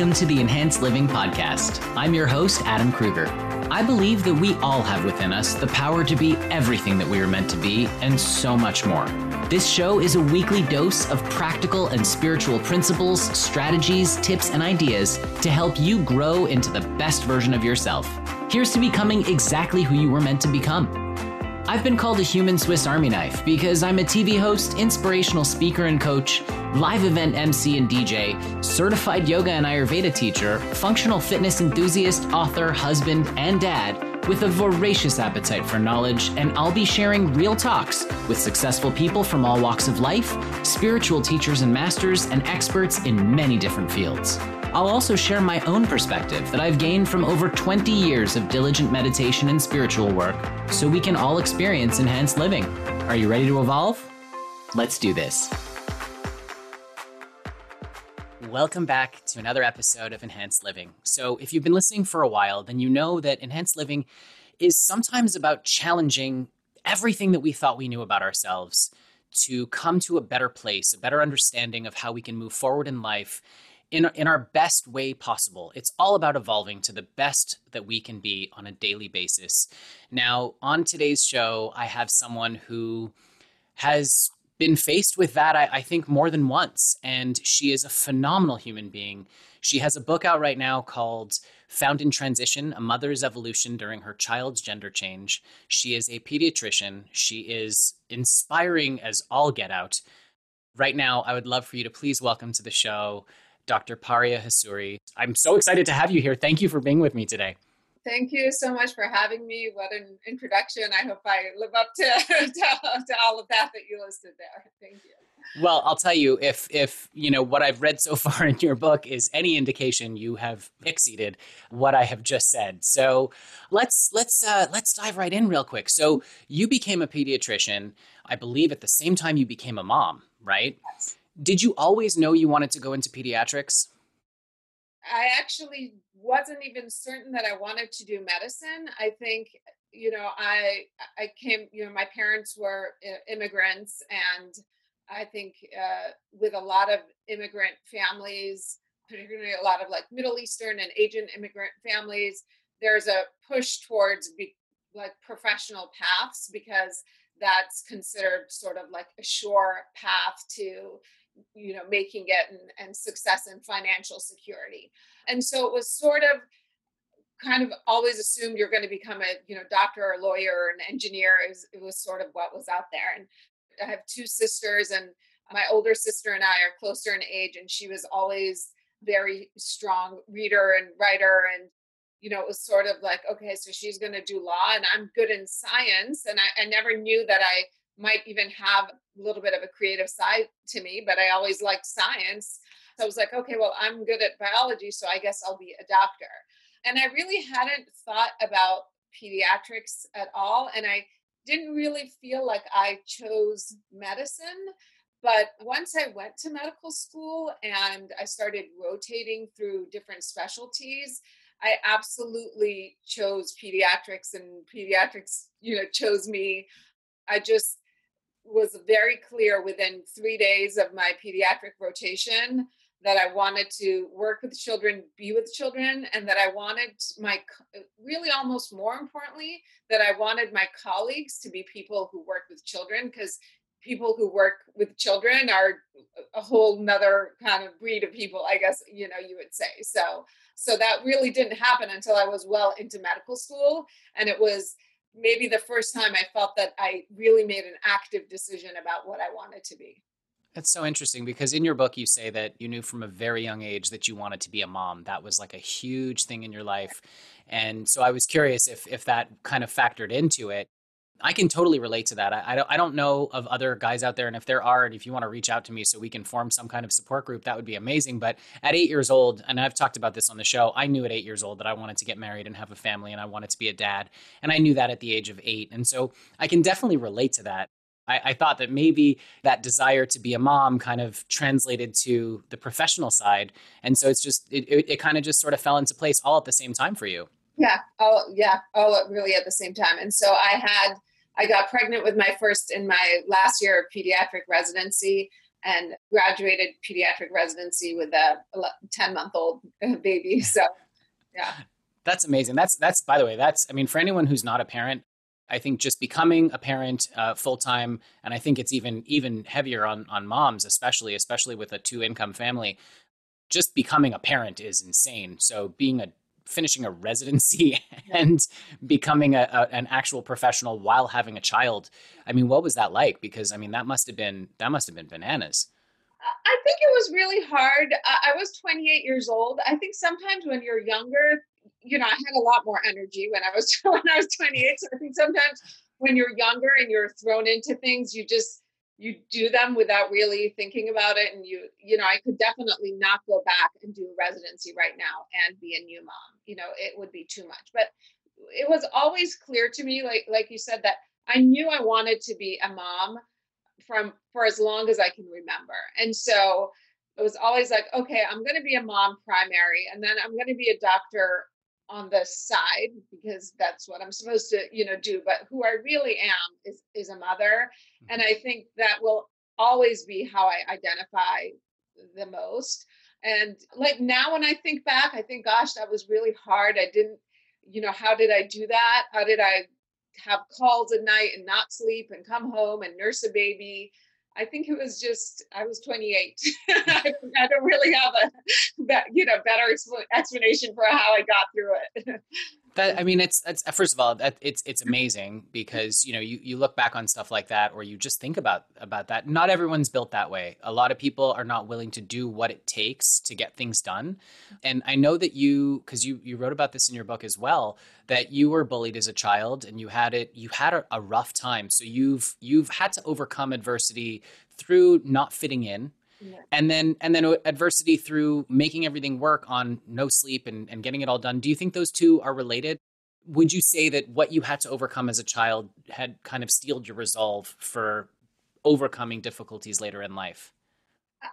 Welcome to the Enhanced Living Podcast. I'm your host, Adam Kruger. I believe that we all have within us the power to be everything that we are meant to be and so much more. This show is a weekly dose of practical and spiritual principles, strategies, tips, and ideas to help you grow into the best version of yourself. Here's to becoming exactly who you were meant to become. I've been called a human Swiss Army knife because I'm a TV host, inspirational speaker and coach, live event MC and DJ, certified yoga and Ayurveda teacher, functional fitness enthusiast, author, husband, and dad with a voracious appetite for knowledge, and I'll be sharing real talks with successful people from all walks of life, spiritual teachers and masters, and experts in many different fields. I'll also share my own perspective that I've gained from over 20 years of diligent meditation and spiritual work so we can all experience enhanced living. Are you ready to evolve? Let's do this. Welcome back to another episode of Enhanced Living. So, if you've been listening for a while, then you know that Enhanced Living is sometimes about challenging everything that we thought we knew about ourselves to come to a better place, a better understanding of how we can move forward in life in, in our best way possible. It's all about evolving to the best that we can be on a daily basis. Now, on today's show, I have someone who has been faced with that, I, I, think, more than once. And she is a phenomenal human being. She has a book out right now called Found in Transition A Mother's Evolution During Her Child's Gender Change. She is a pediatrician. She is inspiring as all get out. Right now, I would love for you to please welcome to the show Dr. Paria Hassouri. I'm so excited to have you here. Thank you for being with me today. Thank you so much for having me. What an introduction. I hope I live up to, to, to all of that that you listed there. Thank you. Well, I'll tell you if if you know what I've read so far in your book is any indication you have exceeded what I have just said. So let's let's uh, let's dive right in real quick. So you became a pediatrician, I believe, at the same time you became a mom, right? Yes. Did you always know you wanted to go into pediatrics? I actually wasn't even certain that I wanted to do medicine. I think you know I I came you know my parents were immigrants and I think uh, with a lot of immigrant families, particularly a lot of like Middle Eastern and Asian immigrant families, there's a push towards be, like professional paths because that's considered sort of like a sure path to you know making it and, and success and financial security. And so it was sort of kind of always assumed you're going to become a you know doctor or lawyer or an engineer it was sort of what was out there. And i have two sisters and my older sister and i are closer in age and she was always very strong reader and writer and you know it was sort of like okay so she's going to do law and i'm good in science. And I, I never knew that i might even have a little bit of a creative side to me, but I always liked science. So I was like, okay, well, I'm good at biology, so I guess I'll be a doctor. And I really hadn't thought about pediatrics at all. And I didn't really feel like I chose medicine. But once I went to medical school and I started rotating through different specialties, I absolutely chose pediatrics and pediatrics, you know, chose me. I just was very clear within three days of my pediatric rotation that I wanted to work with children, be with children, and that I wanted my, really almost more importantly, that I wanted my colleagues to be people who work with children because people who work with children are a whole nother kind of breed of people, I guess, you know, you would say. So, so that really didn't happen until I was well into medical school. And it was, maybe the first time I felt that I really made an active decision about what I wanted to be. That's so interesting because in your book you say that you knew from a very young age that you wanted to be a mom. That was like a huge thing in your life. And so I was curious if if that kind of factored into it. I can totally relate to that. I, I, don't I don't know of other guys out there, and if there are, and if you want to reach out to me so we can form some kind of support group, that would be amazing. But at eight years old, and I've talked about this on the show, I knew at eight years old that I wanted to get married and have a family, and I wanted to be a dad, and I knew that at the age of eight, and so I can definitely relate to that. I, I thought that maybe that desire to be a mom kind of translated to the professional side, and so it's just it, it, it kind of just sort of fell into place all at the same time for you. Yeah. Oh, yeah. Oh, really at the same time. And so I had I got pregnant with my first in my last year of pediatric residency. and graduated pediatric residency with a 10 month old baby. So, yeah. That's amazing. That's, that's, by the way, that's, I mean, for anyone who's not a parent, I think just becoming a parent uh, full time, and I think it's even even heavier on on moms, especially especially with a two income family. Just becoming a parent is insane. So being a finishing a residency and becoming a, a, an actual professional while having a child. I mean, what was that like? Because I mean, that must have been that must have been bananas. I think it was really hard. I was 28 years old. I think sometimes when you're younger, you know, I had a lot more energy when I was when I was 28. So I think sometimes when you're younger and you're thrown into things, you just you do them without really thinking about it. And you, you know, I could definitely not go back and do residency right now and be a new mom. You know, it would be too much. But it was always clear to me, like like you said, that I knew I wanted to be a mom from for as long as I can remember. And so it was always like, okay, I'm going to be a mom primary, and then I'm going to be a doctor on the side because that's what I'm supposed to, you know, do. But who I really am is is a mother, and mm-hmm. I think that will always be how I identify the most. And like now, when I think back, I think, gosh, that was really hard. I didn't, you know, how did I do that? How did I have calls at night and not sleep and come home and nurse a baby? I think it was just I was 28. I don't really have a you know better explanation for how I got through it. that I mean, it's, it's first of all, that it's it's amazing because you know you you look back on stuff like that, or you just think about about that. Not everyone's built that way. A lot of people are not willing to do what it takes to get things done. And I know that you, because you you wrote about this in your book as well, that you were bullied as a child and you had it you had a, a rough time. So you've you've had to overcome adversity through not fitting in and then and then uh, adversity through making everything work on no sleep and, and getting it all done. Do you think those two are related? Would you say that what you had to overcome as a child had kind of steeled your resolve for overcoming difficulties later in life?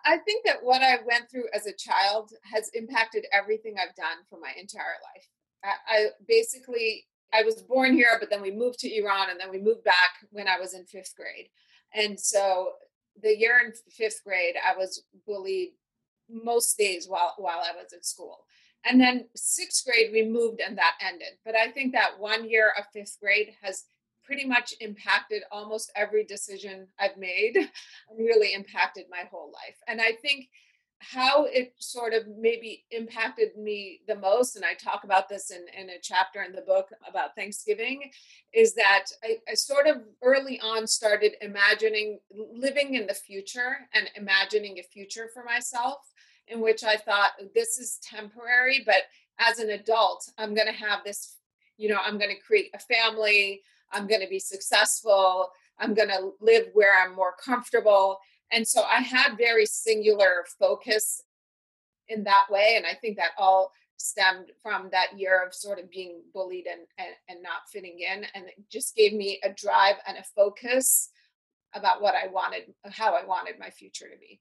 I think that what i went through as a child has impacted everything i've done for my entire life. I, I basically i was born here but then we moved to iran and then we moved back when i was in fifth grade. And so the year in fifth grade, I was bullied most days while while I was at school. And then sixth grade, we moved and that ended. But I think that one year of fifth grade has pretty much impacted almost every decision I've made and really impacted my whole life. And I think how it sort of maybe impacted me the most, and I talk about this in, in a chapter in the book about Thanksgiving, is that I, I sort of early on started imagining living in the future and imagining a future for myself in which I thought this is temporary, but as an adult, I'm going to have this, you know, I'm going to create a family, I'm going to be successful, I'm going to live where I'm more comfortable and so I had very singular focus in that way. And I think that all stemmed from that year of sort of being bullied and, and, and not fitting in. And it just gave me a drive and a focus about what I wanted, how I wanted my future to be.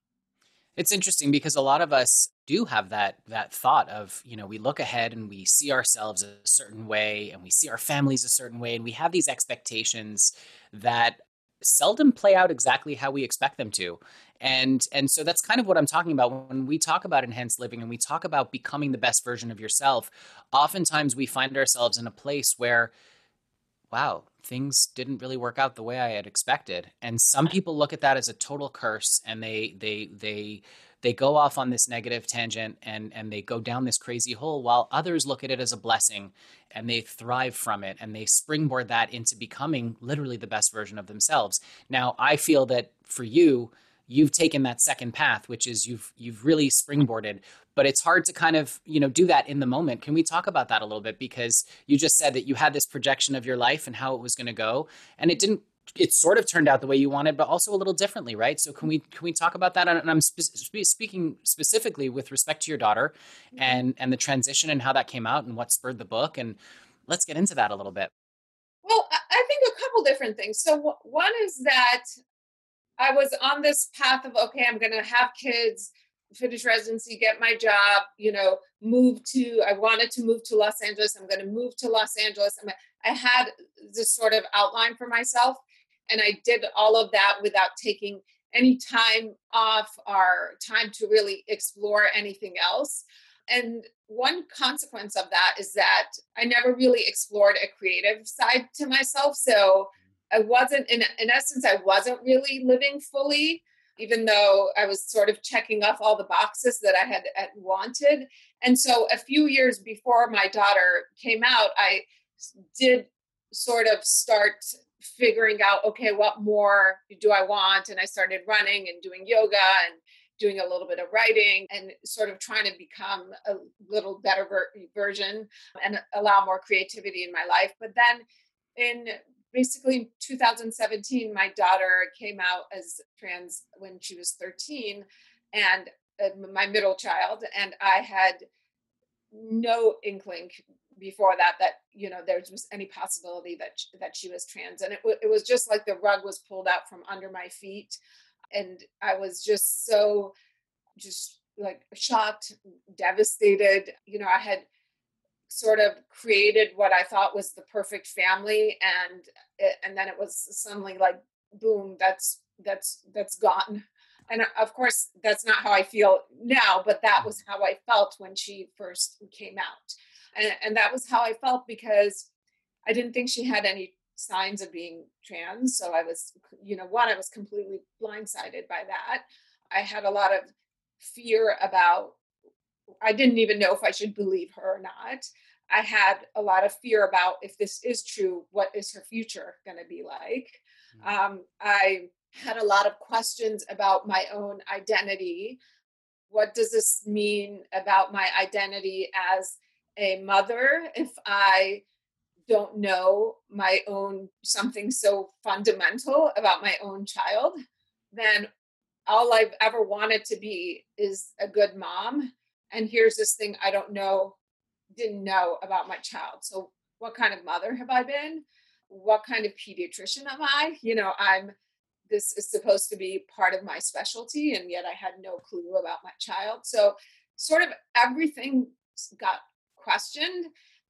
It's interesting because a lot of us do have that that thought of, you know, we look ahead and we see ourselves a certain way and we see our families a certain way and we have these expectations that seldom play out exactly how we expect them to. And and so that's kind of what i'm talking about. When we talk about enhanced living and we talk about becoming the best version of yourself oftentimes we find ourselves in a place where wow things didn't really work out the way i had expected. And some people look at that as a total curse and they they they they go off on this negative tangent and and they go down this crazy hole while others look at it as a blessing and they thrive from it and they springboard that into becoming literally the best version of themselves. Now i feel that for you you've taken that second path which is you've you've really springboarded but it's hard to kind of you know do that in the moment. Can we talk about that a little bit? Because you just said that you had this projection of your life and how it was going to go and it didn't it sort of turned out the way you wanted, but also a little differently, right? So can we can we talk about that? And I'm spe- speaking specifically with respect to your daughter mm-hmm. and and the transition and how that came out and what spurred the book. And let's get into that a little bit. Well, I think a couple different things. So one is that I was on this path of okay, I'm going to have kids, finish residency, get my job, you know, move to. I wanted to move to Los Angeles. I'm going to move to Los Angeles. I had this sort of outline for myself and I did all of that without taking any time off or time to really explore anything else. And one consequence of that is that I never really explored a creative side to myself. So I wasn't, in, in essence, I wasn't really living fully, even though I was sort of checking off all the boxes that I had, had wanted. And so a few years before my daughter came out, I did sort of start figuring out okay what more do i want? And i started running and doing yoga and doing a little bit of writing and sort of trying to become a little better ver- version and allow more creativity in my life. But then in basically 2017 my daughter came out as trans when she was 13 and uh, my middle child and i had no inkling before that that you know there was any possibility that she, that she was trans and it, w- it was just like the rug was pulled out from under my feet and i was just so just like shocked devastated you know i had sort of created what i thought was the perfect family and it, and then it was suddenly like boom that's that's that's gone. And uh, of course that's not how i feel now but that was how i felt when she first came out and, and that was how I felt because I didn't think she had any signs of being trans. So I was, you know, one, I was completely blindsided by that. I had a lot of fear about, I didn't even know if I should believe her or not. I had a lot of fear about if this is true, what is her future going to be like? Mm-hmm. Um, I had a lot of questions about my own identity. What does this mean about my identity as a mother if I don't know my own something so fundamental about my own child, then all I've ever wanted to be is a good mom. And here's this thing I don't know, didn't know about my child. So, what kind of mother have I been? What kind of pediatrician am I? You know, I'm this is supposed to be part of my specialty, and yet I had no clue about my child. So, sort of everything got questioned.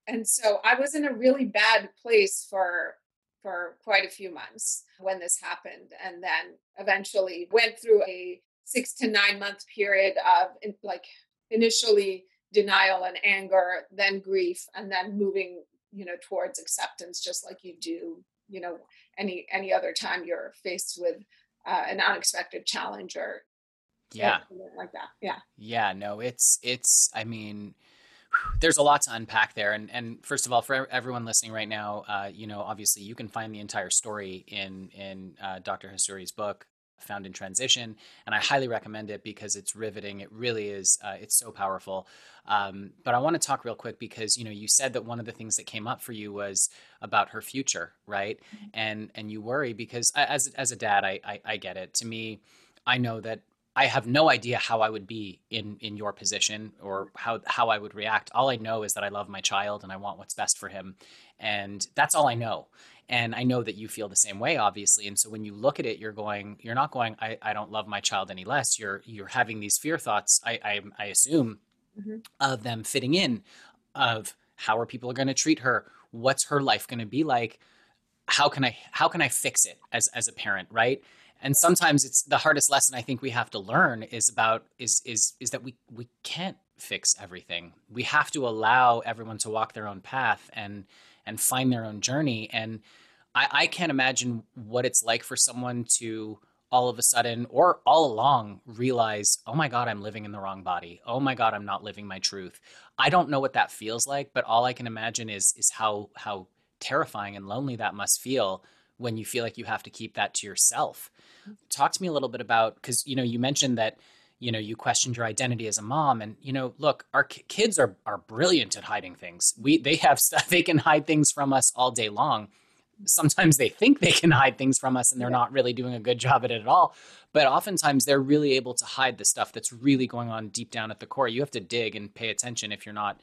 And so i was in a really bad place for for quite a few months when this happened and then eventually went through a six to nine month period of like initially denial and anger then grief and then moving you know towards acceptance just like you do you know any any other time you're faced with uh, an unexpected challenge or yeah. like that. Yeah. Yeah no it's it's i mean there's a lot to unpack there. And, and first of all, for everyone listening right now, uh, you know, obviously you can find the entire story in, in uh, Dr. Hassouri's book, Found in Transition. And I highly recommend it because it's riveting. It really is. Uh, it's so powerful. Um, but I want to talk real quick because, you know, you said that one of the things that came up for you was about her future, right? Mm-hmm. And, and you worry because as, as a dad, I, I, I get it. To me, I know that I have no idea how I would be in in your position or how how I would react. All I know is that I love my child and I want what's best for him, and that's all I know. And I know that you feel the same way, obviously. And so when you look at it, you're going, you're not going, I, I don't love my child any less. You're you're having these fear thoughts. I I, I assume mm-hmm. of them fitting in, of how are people going to treat her? What's her life going to be like? How can I how can I fix it as as a parent, right? And sometimes it's the hardest lesson i think we have to learn is about is is is that we we can't fix everything. We have to allow everyone to walk their own path and and find their own journey. And i i can't imagine what it's like for someone to all of a sudden or all along realize oh my god i'm living in the wrong body. Oh my god i'm not living my truth. I don't know what that feels like but all i can imagine is is how how terrifying and lonely that must feel when you feel like you have to keep that to yourself. Mm-hmm. Talk to me a little bit about because you know you mentioned that you know you questioned your identity as a mom and you know look our kids are are brilliant at hiding things. We they have stuff they can hide things from us all day long. Sometimes they think they can hide things from us and they're not really doing a good job at it at all. But oftentimes they're really able to hide the stuff that's really going on deep down at the core. You have to dig and pay attention if you're not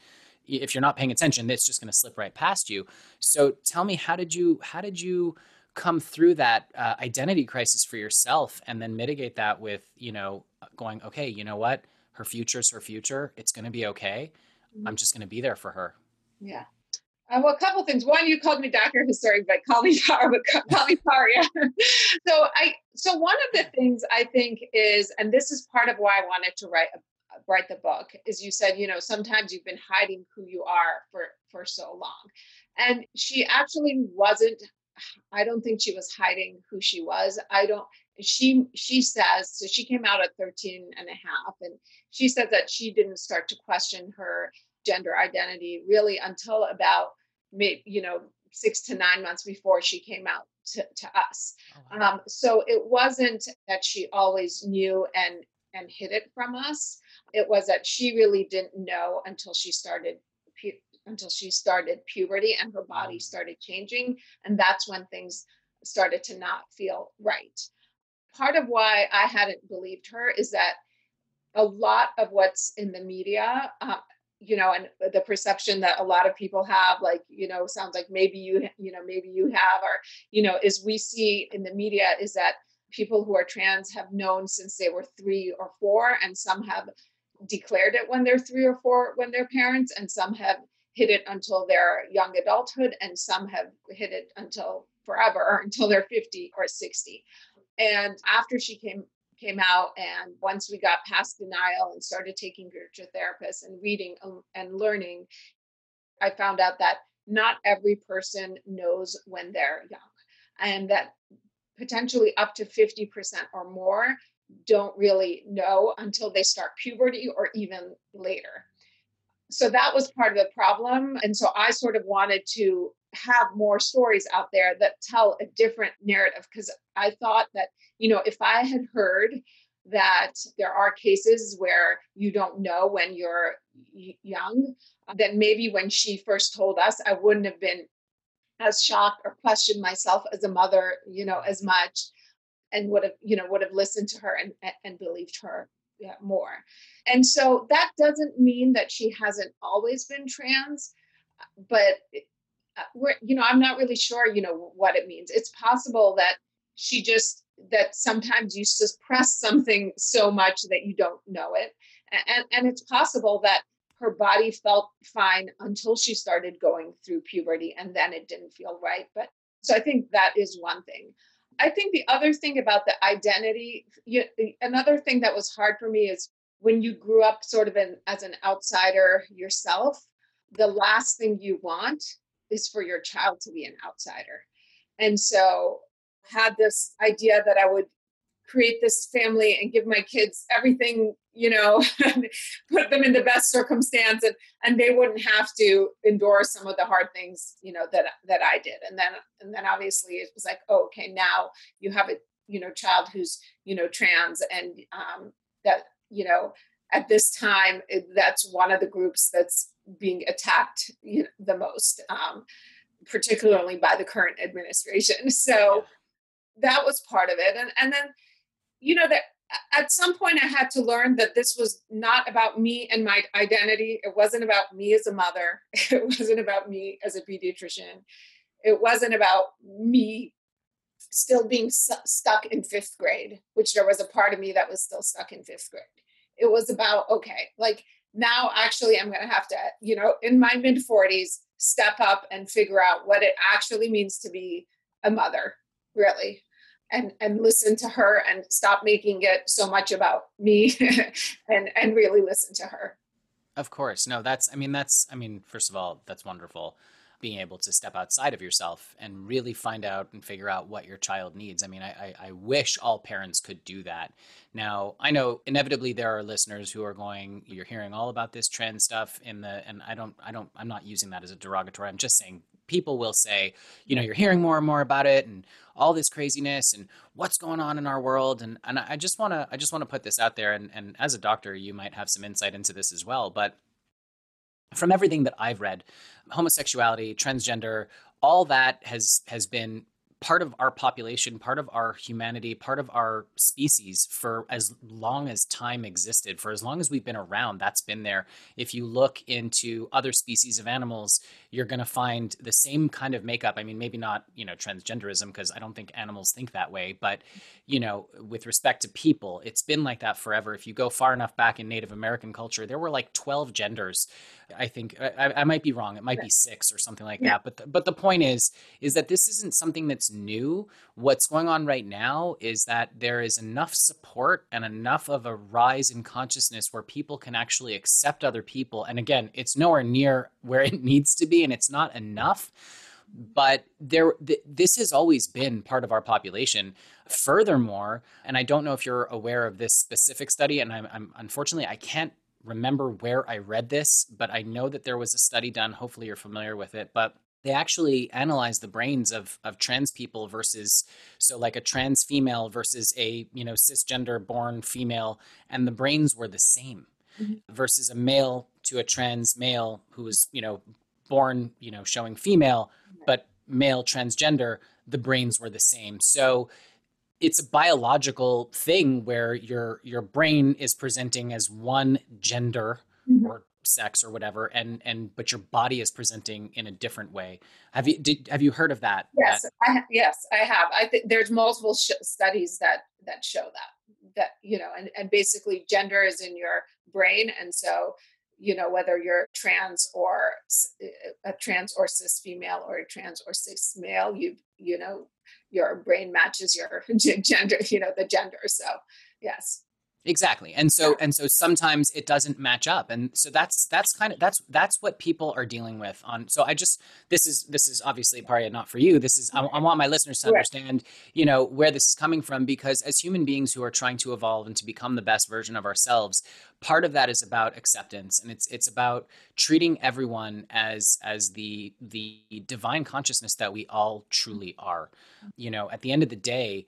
if you're not paying attention, it's just going to slip right past you. So tell me, how did you how did you come through that uh, identity crisis for yourself and then mitigate that with you know going okay you know what her future is her future it's going to be okay mm-hmm. i'm just going to be there for her yeah Uh, well, a couple things. One, you called me Dr. Hassouri, but call me Par, but call me Paria. so I, so one of the things I think is, and this is part of why I wanted to write write the book, is you said, you know, sometimes you've been hiding who you are for for so long, and she actually wasn't. I don't think she was hiding who she was. I don't. She she says so. She came out at 13 and a half, and she said that she didn't start to question her gender identity really until about maybe you know six to nine months before she came out to, to us oh, wow. um, so it wasn't that she always knew and and hid it from us it was that she really didn't know until she started until she started puberty and her body mm. started changing and that's when things started to not feel right part of why i hadn't believed her is that a lot of what's in the media uh, you know and the perception that a lot of people have like you know sounds like maybe you you know maybe you have or you know is we see in the media is that people who are trans have known since they were 3 or 4 and some have declared it when they're 3 or 4 when they're parents and some have hid it until their young adulthood and some have hid it until forever or until they're 50 or 60 and after she came came out and once we got past denial and started taking virtual therapists and reading and learning i found out that not every person knows when they're young and that potentially up to 50% or more don't really know until they start puberty or even later so that was part of the problem. And so i sort of wanted to have more stories out there that tell a different narrative because I thought that, you know, if I had heard that there are cases where you don't know when you're young, then maybe when she first told us, I wouldn't have been as shocked or questioned myself as a mother, you know, as much and would have, you know, would have listened to her and, and believed her yeah, more. And so that doesn't mean that she hasn't always been trans, but uh, we're, you know, I'm not really sure, you know, what it means. It's possible that she just that sometimes you suppress something so much that you don't know it, and and it's possible that her body felt fine until she started going through puberty, and then it didn't feel right. But so I think that is one thing. I think the other thing about the identity, you, another thing that was hard for me is when you grew up sort of in, as an outsider yourself, the last thing you want is for your child to be an outsider. And so had this idea that I would create this family and give my kids everything, you know, put them in the best circumstance and and they wouldn't have to endure some of the hard things, you know, that that I did. And then and then obviously it was like, oh, okay, now you have a, you know, child who's, you know, trans and um that, you know, at this time it, that's one of the groups that's being attacked you know, the most, um, particularly by the current administration. So that was part of it. And, and then, you know, that at some point I had to learn that this was not about me and my identity. It wasn't about me as a mother. It wasn't about me as a pediatrician. It wasn't about me still being stuck in fifth grade, which there was a part of me that was still stuck in fifth grade. It was about, okay, like now actually i'm going to have to you know in my mid 40s step up and figure out what it actually means to be a mother really and and listen to her and stop making it so much about me and and really listen to her of course no that's i mean that's i mean first of all that's wonderful being able to step outside of yourself and really find out and figure out what your child needs. I mean, I, I, wish all parents could do that. Now, I know inevitably there are listeners who are going, you're hearing all about this trend stuff in the, and I don't, I don't, I'm not using that as a derogatory. I'm just saying people will say, you know, you're hearing more and more about it and all this craziness and what's going on in our world. And, and I just want to, I just want to put this out there. And, and as a doctor, you might have some insight into this as well. But from everything that I've read, homosexuality, transgender, all that has has been part of our population, part of our humanity, part of our species for as long as time existed, for as long as we've been around, that's been there. If you look into other species of animals, you're going to find the same kind of makeup. I mean, maybe not, you know, transgenderism, because I don't think animals think that way, but, you know, with respect to people, it's been like that forever. If you go far enough back in Native American culture, there were like 12 genders I think I, I, might be wrong. It might be six or something like yeah. that. But the, but the point is is that this isn't something that's new. What's going on right now is that there is enough support and enough of a rise in consciousness where people can actually accept other people. And again, it's nowhere near where it needs to be, and it's not enough. But there, th- this has always been part of our population. Furthermore, and I don't know if you're aware of this specific study, and I'm, I'm unfortunately I can't remember where I read this, but I know that there was a study done. Hopefully, you're familiar with it. But they actually analyzed the brains of of trans people versus so like a trans female versus a you know cisgender born female, and the brains were the same mm-hmm. versus a male to a trans male who was you know born you know showing female, but male transgender. The brains were the same. So it's a biological thing where your your brain is presenting as one gender mm-hmm. or sex or whatever and and but your body is presenting in a different way. Have you did have you heard of that? Yes that, I, yes i have. I think there's multiple sh- studies that that show that that you know and and basically gender is in your brain and so you know whether you're trans or a trans or cis female or a trans or cis male you you know your brain matches your gender you know the gender. So yes exactly and so and so sometimes it doesn't match up and so that's that's kind of that's that's what people are dealing with on so i just this is this is obviously probably not for you this is i, I want my listeners to understand you know where this is coming from because as human beings who are trying to evolve and to become the best version of ourselves part of that is about acceptance and it's it's about treating everyone as as the the divine consciousness that we all truly are. Mm-hmm. You know at the end of the day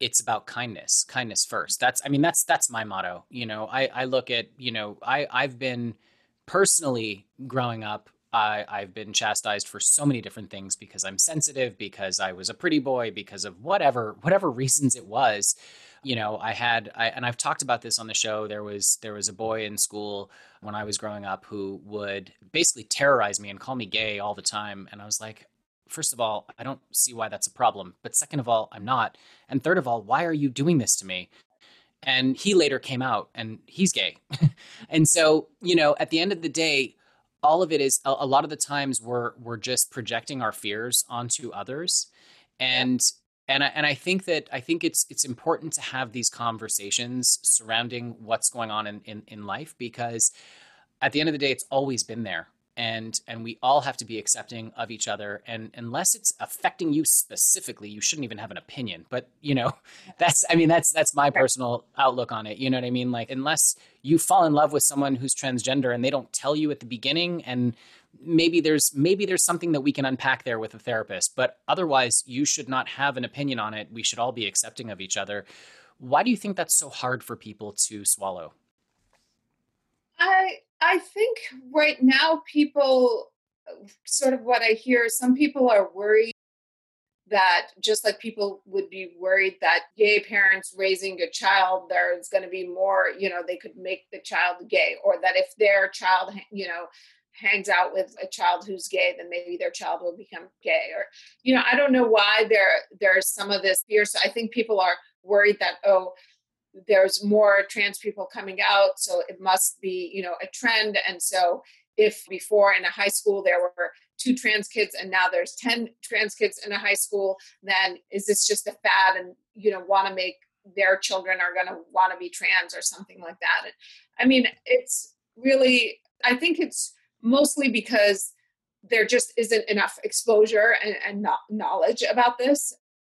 it's about kindness kindness first that's i mean that's that's my motto you know i i look at you know i i've been personally growing up I, I've been chastised for so many different things because I'm sensitive, because I was a pretty boy, because of whatever whatever reasons it was. You know, I had, I, and I've talked about this on the show. There was there was a boy in school when I was growing up who would basically terrorize me and call me gay all the time, and I was like, first of all, I don't see why that's a problem. But second of all, I'm not. And third of all, why are you doing this to me? And he later came out and he's gay. and so, you know, at the end of the day, all of it is a, a, lot of the times we're we're just projecting our fears onto others. And and I, and I think that I think it's it's important to have these conversations surrounding what's going on in, in, in life because at the end of the day, it's always been there and and we all have to be accepting of each other. And unless it's affecting you specifically you shouldn't even have an opinion. But you know that's i mean that's that's my personal outlook on it. You know what i mean? Like unless you fall in love with someone who's transgender and they don't tell you at the beginning and maybe there's maybe there's something that we can unpack there with a therapist. But otherwise you should not have an opinion on it. We should all be accepting of each other. Why do you think that's so hard for people to swallow? I I think right now people uh, sort of what I hear some people are worried that just like people would be worried that gay parents raising a child there's going to be more you know they could make the child gay or that if their child you know hangs out with a child who's gay then maybe their child will become gay or you know i don't know why there there's some of this fear so i think people are worried that oh there's more trans people coming out so it must be you know a trend. And so if before in a high school there were two trans kids and now there's 10 trans kids in a high school then is this just a fad and you know want to make their children are going to want to be trans or something like that? And, i mean it's really i think it's mostly because there just isn't enough exposure and, and knowledge about this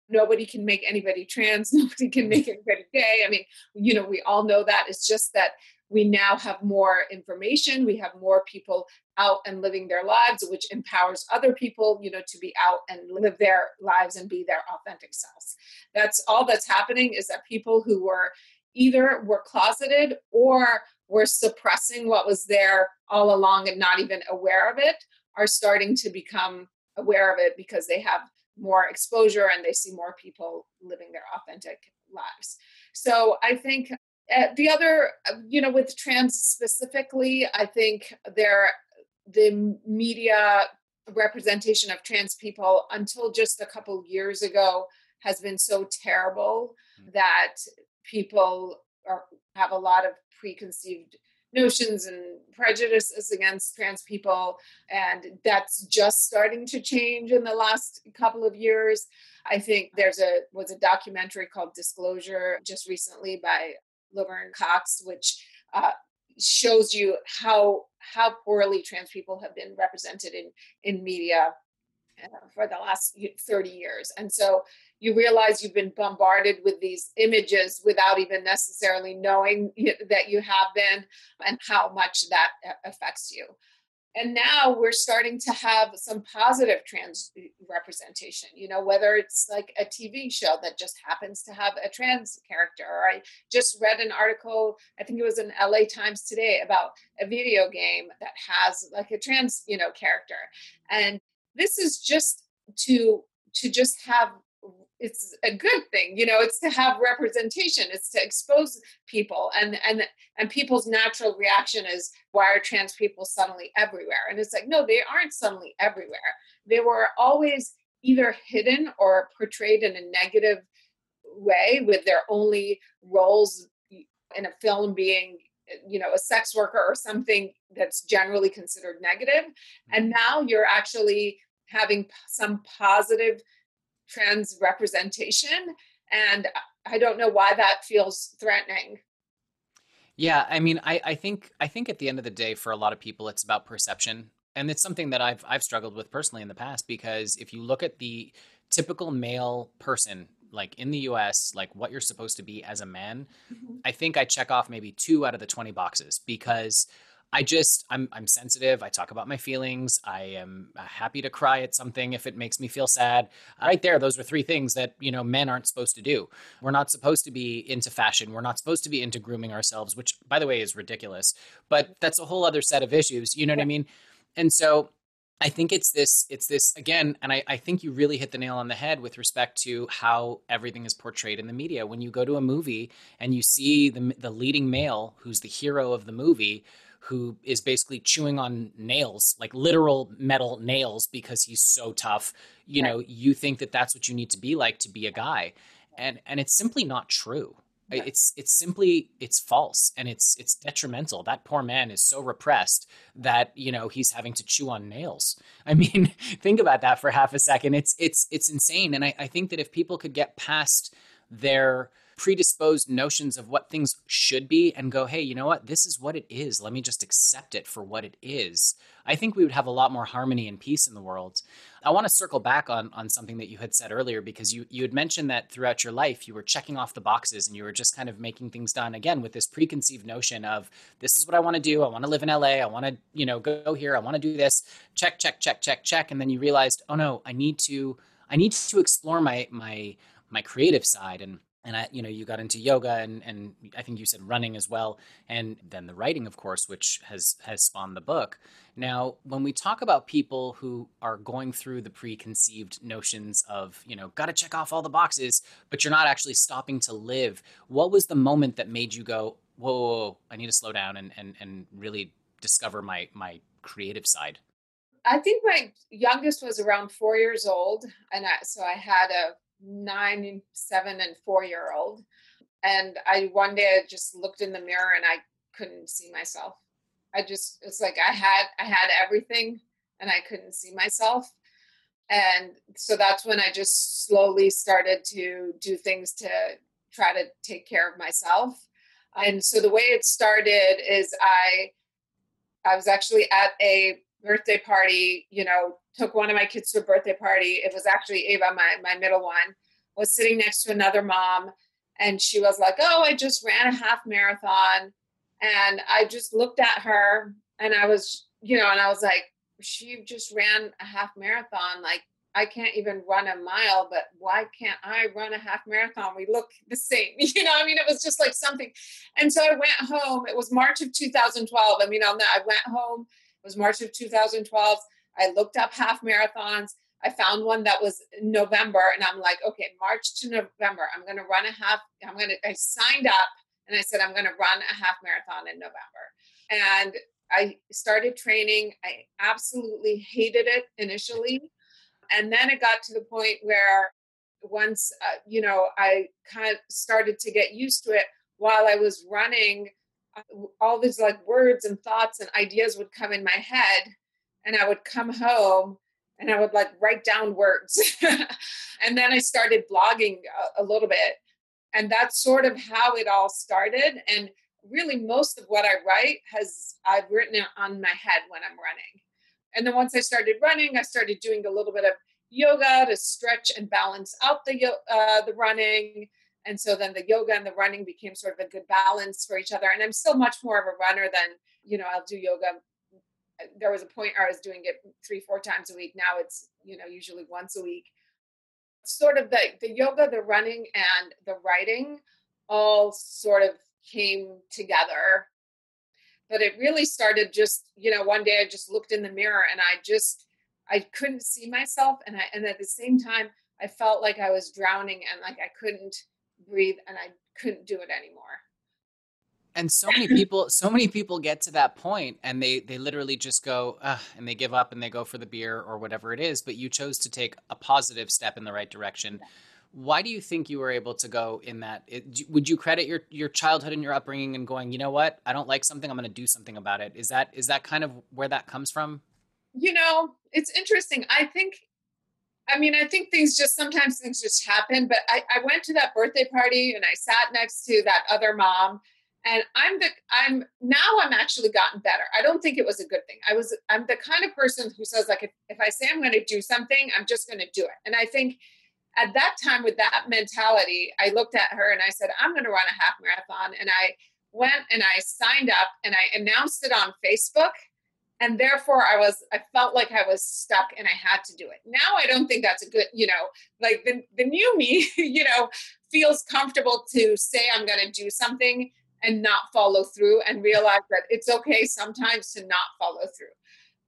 nobody can make anybody trans, nobody can make anybody gay. I mean, you know, we all know that. It's just that we now have more information, we have more people out and living their lives, which empowers other people, you know, to be out and live their lives and be their authentic selves. That's all that's happening is that people who were either were closeted or were suppressing what was there all along and not even aware of it are starting to become aware of it because they have more exposure and they see more people living their authentic lives. So I think uh, the other, you know, with trans specifically, I think there the media representation of trans people until just a couple years ago has been so terrible mm. that people are, have a lot of preconceived notions and prejudices against trans people. And that's just starting to change in the last couple of years. I think there's a was a documentary called Disclosure just recently by Laverne Cox, which uh, shows you how how poorly trans people have been represented in in media uh, for the last 30 years. And so you realize you've been bombarded with these images without even necessarily knowing that you have been and how much that affects you. And now we're starting to have some positive trans representation you know whether it's like a tv show that just happens to have a trans character or i just read an article i think it was in la times today about a video game that has like a trans you know character. And this is just to to just have it's a good thing you know it's to have representation it's to expose people and and and people's natural reaction is why are trans people suddenly everywhere and it's like no they aren't suddenly everywhere they were always either hidden or portrayed in a negative way with their only roles in a film being you know a sex worker or something that's generally considered negative and mm-hmm. now you're actually having some positive trans representation. And I don't know why that feels threatening. Yeah, I mean, I, I think I think at the end of the day, for a lot of people, it's about perception, and it's something that I've I've struggled with personally in the past because if you look at the typical male person like in the US, like what you're supposed to be as a man, mm-hmm. I think I check off maybe two out of the 20 boxes because I just I'm I'm sensitive. I talk about my feelings. I am uh, happy to cry at something if it makes me feel sad. Right there, those are three things that you know men aren't supposed to do. We're not supposed to be into fashion. We're not supposed to be into grooming ourselves, which by the way is ridiculous. But that's a whole other set of issues. You know what I mean? And so I think it's this, it's this again, and I, I, think you really hit the nail on the head with respect to how everything is portrayed in the media. When you go to a movie and you see the the leading male, who's the hero of the movie, who is basically chewing on nails, like literal metal nails, because he's so tough. You right. know, you think that that's what you need to be like to be a guy, and and it's simply not true. Right. It's it's simply it's false and it's it's detrimental. That poor man is so repressed that you know he's having to chew on nails. I mean, think about that for half a second. It's it's it's insane. And I, I think that if people could get past their predisposed notions of what things should be and go, hey, you know what? This is what it is. Let me just accept it for what it is. I think we would have a lot more harmony and peace in the world. I want to circle back on, on something that you had said earlier because you, you had mentioned that throughout your life you were checking off the boxes and you were just kind of making things done again with this preconceived notion of this is what I want to do. I want to live in LA. I want to, you know, go here. I want to do this. Check, check, check, check, check. And then you realized, oh no, I need to I need to explore my my my creative side and and I, you know, you got into yoga and and I think you said running as well, and then the writing, of course, which has has spawned the book. Now, when we talk about people who are going through the preconceived notions of, you know, got to check off all the boxes, but you're not actually stopping to live, what was the moment that made you go, whoa, whoa, whoa I need to slow down and and and really discover my my creative side? I think my youngest was around four years old, and I, so I had a nine, seven, and four year old. And I one day I just looked in the mirror and I couldn't see myself. I just it's like I had I had everything and I couldn't see myself. And so that's when I just slowly started to do things to try to take care of myself. And so the way it started is I I was actually at a birthday party, you know, took one of my kids to a birthday party. It was actually Ava, my, my middle one, was sitting next to another mom. And she was like, Oh, I just ran a half marathon. And I just looked at her and I was, you know, and I was like, She just ran a half marathon. Like, I can't even run a mile, but why can't I run a half marathon? We look the same. You know, I mean, it was just like something. And so I went home. It was March of 2012. I mean, I went home. It was March of 2012. I looked up half marathons. I found one that was November, and I'm like, okay, March to November, I'm going to run a half. I'm going to. I signed up, and I said I'm going to run a half marathon in November, and I started training. I absolutely hated it initially, and then it got to the point where once uh, you know I kind of started to get used to it while I was running all these like words and thoughts and ideas would come in my head and I would come home and I would like write down words. and then I started blogging a, a, little bit. And that's sort of how it all started. And really, most of what I write has I've written it on my head when I'm running. And then once I started running, I started doing a little bit of yoga to stretch and balance out the uh, the running. And so then the yoga and the running became sort of a good balance for each other. And I'm still much more of a runner than, you know, I'll do yoga uh, there was a point I was doing it three, four times a week. Now it's, you know, usually once a week. Sort of the, the yoga, the running, and the writing all sort of came together. But it really started just, you know, one day I just looked in the mirror and I just, I couldn't see myself. And I, and at the same time, I felt like I was drowning and like I couldn't breathe and I couldn't do it anymore. And so many people so many people get to that point and they they literally just go and they give up and they go for the beer or whatever it is but you chose to take a positive step in the right direction. Why do you think you were able to go in that? It, would you credit your your childhood and your upbringing and going you know what? I don't like something i'm going to do something about it. Is that is that kind of where that comes from? You know it's interesting. I think I mean, I think things just sometimes things just happen. But I, I went to that birthday party and I sat next to that other mom and i'm the i'm now i'm actually gotten better. I don't think it was a good thing. I was i'm the kind of person who says like if, if i say i'm going to do something i'm just going to do it. And i think at that time with that mentality i looked at her and i said i'm going to run a half marathon. And i went and i signed up and i announced it on facebook and therefore i was i felt like i was stuck and i had to do it. Now i don't think that's a good you know like the, the new me you know feels comfortable to say i'm going to do something and not follow through and realize that it's okay sometimes to not follow through.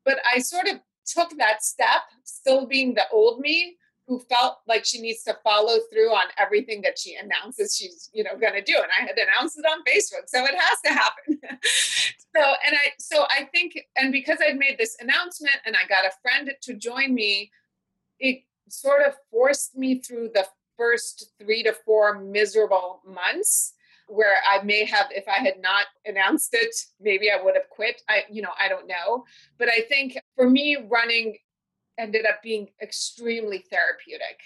But I sort of took that step, still being the old me who felt like she needs to follow through on everything that she announces she's you know going to do. And i had announced it on facebook so it has to happen so and i so i think and because i'd made this announcement and i got a friend to join me it sort of forced me through the first three to four miserable months where I may have, if I had not announced it, maybe I would have quit. I, you know, I don't know. But I think for me, running ended up being extremely therapeutic.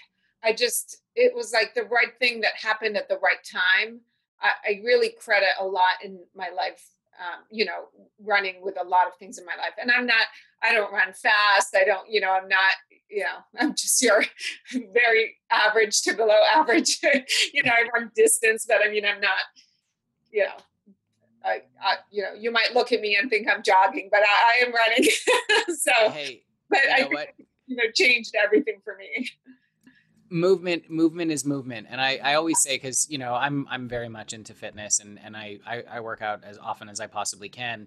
I just, it was like the right thing that happened at the right time. I, I really credit a lot in my life, um, you know, running with a lot of things in my life. And I'm not, I don't run fast. I don't, you know, I'm not, you know, I'm just your very average to below average. you know, I run distance, but I mean, I'm not, you know, I, I, you know, you might look at me and think I'm jogging, but I, I am running. so, hey, but you know I, what? you know, changed everything for me. Movement, movement is movement, and I, I always say because you know I'm I'm very much into fitness, and and I, I I work out as often as I possibly can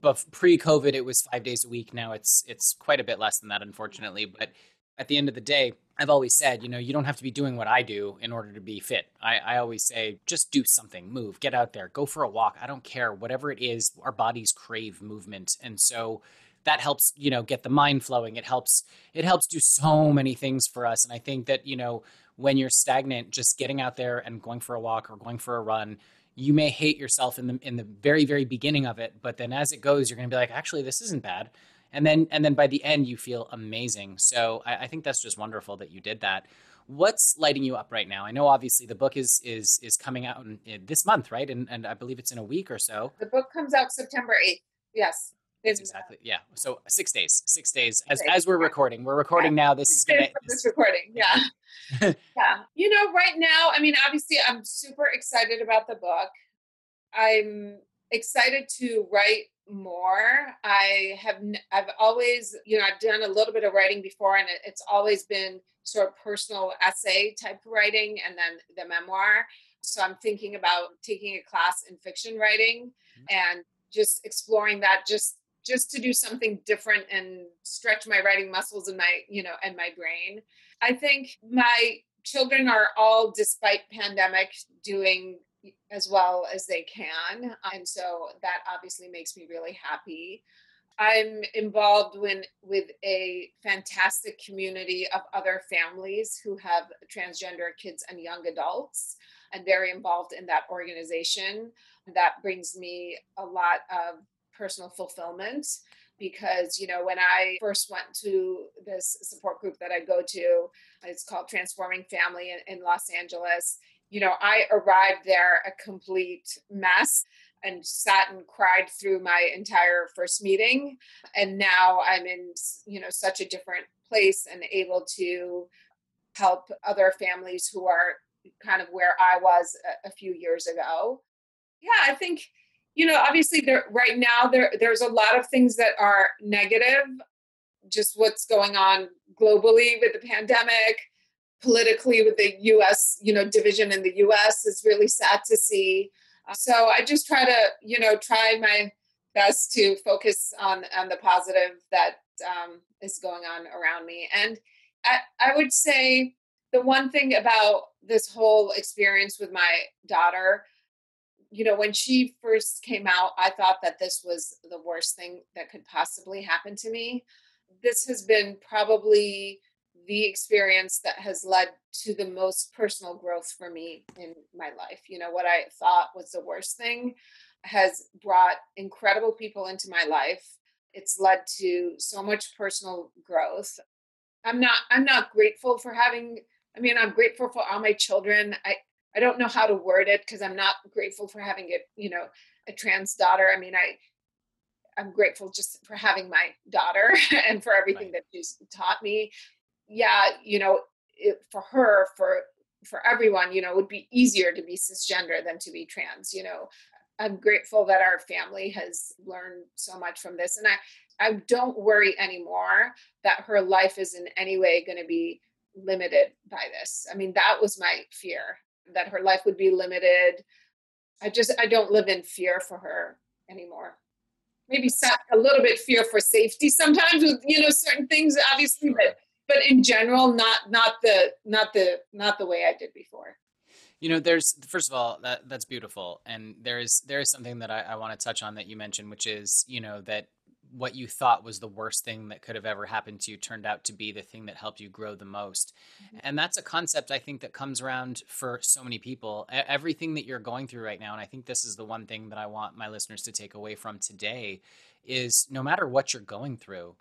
but pre-COVID, it was five days a week. Now it's it's quite a bit less than that, unfortunately. But at the end of the day, I've always said, you know, you don't have to be doing what I do in order to be fit. I, I always say, just do something, move, get out there, go for a walk. I don't care, whatever it is. Our bodies crave movement, and so that helps, you know, get the mind flowing. It helps. It helps do so many things for us. And I think that you know, when you're stagnant, just getting out there and going for a walk or going for a run you may hate yourself in the in the very very beginning of it but then as it goes you're going to be like actually this isn't bad. And then and then by the end you feel amazing. So I, I, think that's just wonderful that you did that. What's lighting you up right now? I know obviously the book is is is coming out in, in this month right? And and i believe it's in a week or so. The book comes out september 8th yes that's exactly yeah. So six days, six days as as we're recording. We're recording yeah. now. This is gonna this recording. Yeah, yeah. You know, right now, I mean, obviously, I'm super excited about the book. I'm excited to write more. I have I've always you know I've done a little bit of writing before, and it, it's always been sort of personal essay type writing, and then the memoir. So I'm thinking about taking a class in fiction writing mm-hmm. and just exploring that just just to do something different and stretch my writing muscles and my you know and my brain i think my children are all despite pandemic doing as well as they can and so that obviously makes me really happy I'm involved with, with a fantastic community of other families who have transgender kids and young adults. I'm very involved in that organization. That brings me a lot of personal fulfillment because you know when i first went to this support group that i go to it's called transforming family in, in los angeles you know i arrived there a complete mess and sat and cried through my entire first meeting. And now i'm in you know such a different place and able to help other families who are kind of where i was a, a few years ago. Yeah i think you know obviously there right now there there's a lot of things that are negative just what's going on globally with the pandemic politically with the US you know division in the US is really sad to see so I just try to, you know, try my best to focus on on the positive that um, is going on around me. And I, I would say the one thing about this whole experience with my daughter, you know, when she first came out, I thought that this was the worst thing that could possibly happen to me. This has been probably the experience that has led to the most personal growth for me in my life. You know, what I thought was the worst thing has brought incredible people into my life. It's led to so much personal growth. I'm not I'm not grateful for having I mean I'm grateful for all my children. I I don't know how to word it because I'm not grateful for having a, you know, a trans daughter. I mean, I I'm grateful just for having my daughter and for everything right. that she's taught me yeah, you know, it, for her, for for everyone, you know, it would be easier to be cisgender than to be trans. You know, I'm grateful that our family has learned so much from this, and I I don't worry anymore that her life is in any way going to be limited by this. I mean, that was my fear that her life would be limited. I just I don't live in fear for her anymore. Maybe a little bit fear for safety sometimes with you know certain things, obviously, but but in general not not the not the not the way i did before you know there's first of all that that's beautiful and there is there is something that i, I want to touch on that you mentioned which is you know that what you thought was the worst thing that could have ever happened to you turned out to be the thing that helped you grow the most. Mm-hmm. and that's a concept i think that comes around for so many people. Everything that you're going through right now and i think this is the one thing that i want my listeners to take away from today is no matter what you're going through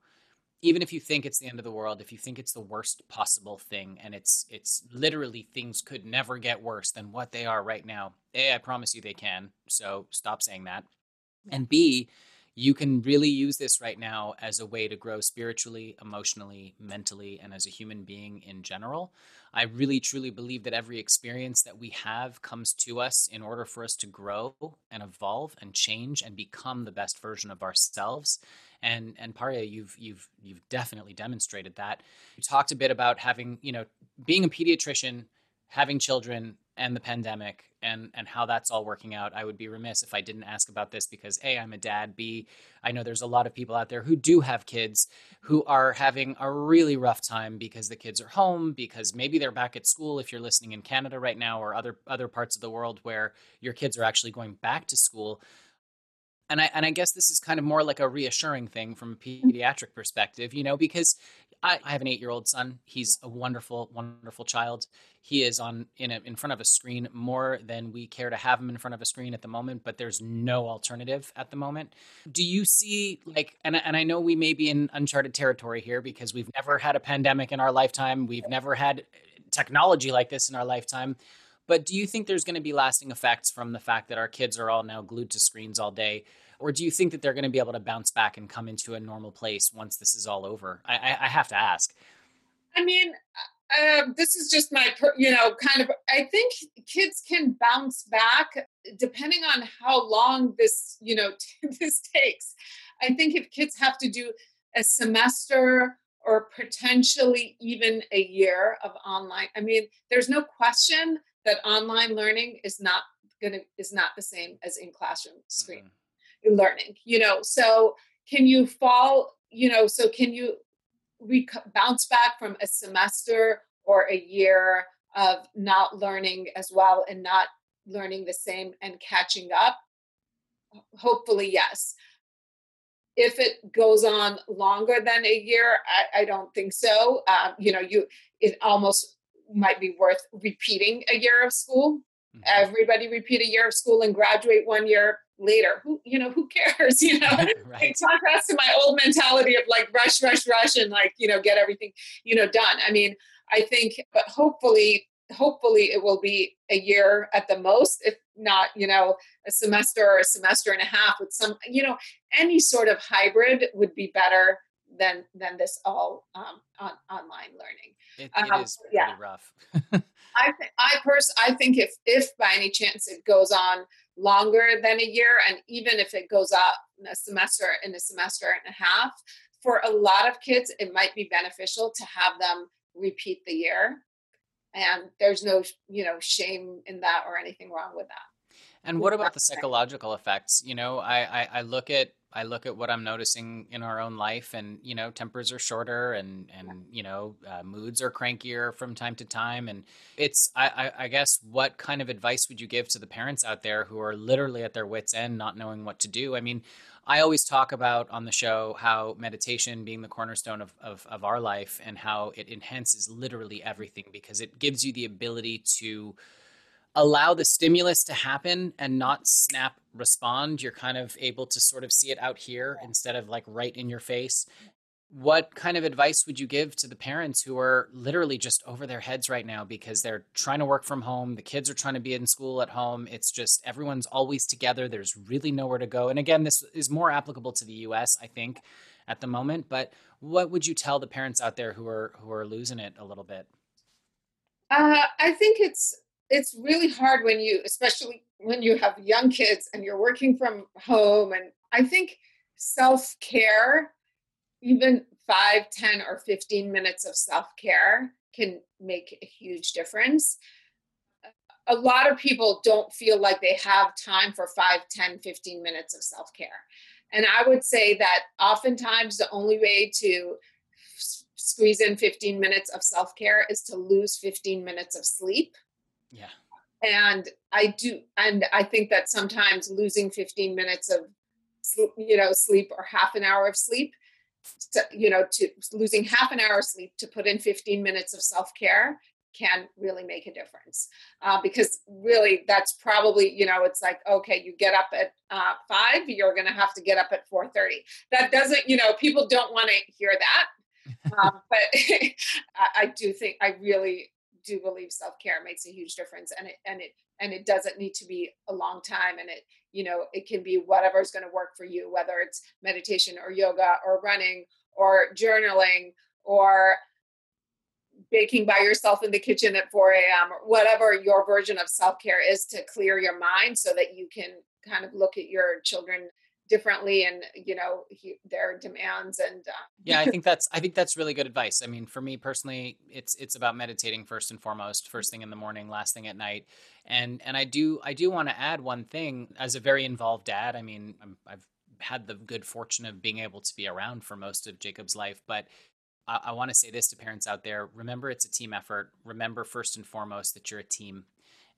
even if you think it's the end of the world if you think it's the worst possible thing and it's it's literally things could never get worse than what they are right now a i promise you they can so stop saying that. And b you can really use this right now as a way to grow spiritually emotionally mentally and as a human being in general i really truly believe that every experience that we have comes to us in order for us to grow and evolve and change and become the best version of ourselves and and Paria, you've you've you've definitely demonstrated that. You talked a bit about having you know being a pediatrician, having children, and the pandemic, and and how that's all working out. I would be remiss if I didn't ask about this because a I'm a dad. B I know there's a lot of people out there who do have kids who are having a really rough time because the kids are home because maybe they're back at school if you're listening in Canada right now or other other parts of the world where your kids are actually going back to school and I and I guess this is kind of more like a reassuring thing from a pediatric perspective, you know, because I, I have an eight year old son. He's a wonderful, wonderful child. He is on in a, in front of a screen more than we care to have him in front of a screen at the moment. But there's no alternative at the moment. Do you see like and and I know we may be in uncharted territory here because we've never had a pandemic in our lifetime. We've never had technology like this in our lifetime. But do you think there's going to be lasting effects from the fact that our kids are all now glued to screens all day? Or do you think that they're going to be able to bounce back and come into a normal place once this is all over? I, I, I have to ask. I mean, uh, this is just my, you know, kind of. I think kids can bounce back depending on how long this, you know, this takes. I think if kids have to do a semester or potentially even a year of online, I mean, there's no question that online learning is not going to is not the same as in classroom screen mm-hmm. learning you know so can you fall you know so can you rec- bounce back from a semester or a year of not learning as well and not learning the same and catching up hopefully yes if it goes on longer than a year, I, I don't think so. Um, you know, you it almost might be worth repeating a year of school. Mm-hmm. Everybody repeat a year of school and graduate one year later. Who you know? Who cares? You know, right. in contrast to my old mentality of like rush, rush, rush, and like you know get everything you know done. I mean, I think, but hopefully, hopefully it will be a year at the most, if not you know a semester or a semester and a half with some you know any sort of hybrid would be better than than this all um, on, online learning. It, it um, is pretty yeah. rough. I th- I pers- I think if if by any chance it goes on longer than a year, and even if it goes up in a semester in a semester and a half, for a lot of kids, it might be beneficial to have them repeat the year. And there's no you know shame in that or anything wrong with that. And what about the psychological effects? You know, I, I, I look at I look at what I'm noticing in our own life, and you know, tempers are shorter, and and you know, uh, moods are crankier from time to time, and it's I, I, I guess what kind of advice would you give to the parents out there who are literally at their wits' end, not knowing what to do? I mean, I always talk about on the show how meditation being the cornerstone of, of, of our life and how it enhances literally everything because it gives you the ability to allow the stimulus to happen and not snap respond you're kind of able to sort of see it out here instead of like right in your face. What kind of advice would you give to the parents who are literally just over their heads right now because they're trying to work from home the kids are trying to be in school at home it's just everyone's always together there's really nowhere to go and again this is more applicable to the US I think at the moment but what would you tell the parents out there who are who are losing it a little bit? Uh, I think it's it's really hard when you especially when you have young kids and you're working from home and i think self-care even 5 10 or 15 minutes of self-care can make a huge difference. A lot of people don't feel like they have time for 5 10 15 minutes of self-care. And i would say that oftentimes the only way to squeeze in 15 minutes of self-care is to lose 15 minutes of sleep yeah. And I do, and I think that sometimes losing 15 minutes of, you know, sleep or half an hour of sleep, to, you know, to losing half an hour of sleep to put in 15 minutes of self care can really make a difference. Uh, because really that's probably you know it's like okay you get up at uh, five you're going to have to get up at 4.30 that doesn't you know people don't want to hear that. Um, but I, I do think i really do believe self-care makes a huge difference and it and it and it doesn't need to be a long time and it you know it can be whatever is going to work for you whether it's meditation or yoga or running or journaling or baking by yourself in the kitchen at 4 a.m or whatever your version of self-care is to clear your mind so that you can kind of look at your children differently and you know he, their demands and uh, yeah i think that's i think that's really good advice. I mean for me personally it's it's about meditating first and foremost first thing in the morning last thing at night. And and i do i do want to add one thing. As a very involved dad i mean i have had the good fortune of being able to be around for most of jacob's life but I, I want to say this to parents out there. Remember it's a team effort. Remember first and foremost that you're a team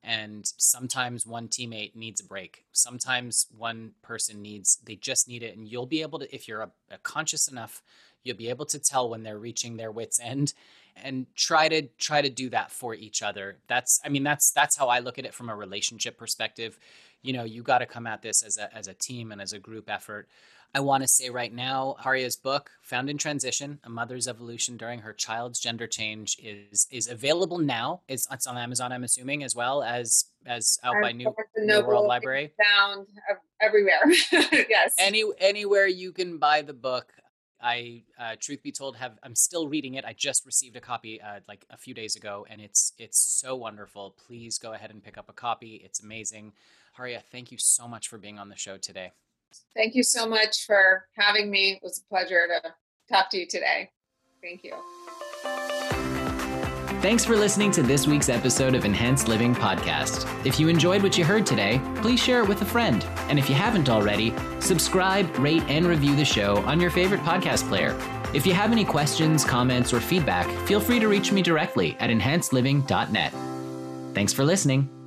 and sometimes one teammate needs a break. Sometimes one person needs they just need it and you'll be able to if you're a, a conscious enough you'll be able to tell when they're reaching their wits end and try to try to do that for each other. That's i mean that's that's how i look at it from a relationship perspective. You know you got to come at this as a as a team and as a group effort I want to say right now, Paria's book, Found in Transition: A Mother's Evolution During Her Child's Gender Change, is is available now. It's, it's on Amazon, I'm assuming, as well as as out by New, New World Library. Found everywhere. yes. Any anywhere you can buy the book. I, uh, truth be told, have I'm still reading it. I just received a copy uh, like a few days ago, and it's it's so wonderful. Please go ahead and pick up a copy. It's amazing. Paria, thank you so much for being on the show today. Thank you so much for having me. It was a pleasure to talk to you today. Thank you. Thanks for listening to this week's episode of Enhanced Living Podcast. If you enjoyed what you heard today, please share it with a friend. And if you haven't already, subscribe, rate, and review the show on your favorite podcast player. If you have any questions, comments, or feedback, feel free to reach me directly at enhancedliving.net. Thanks for listening.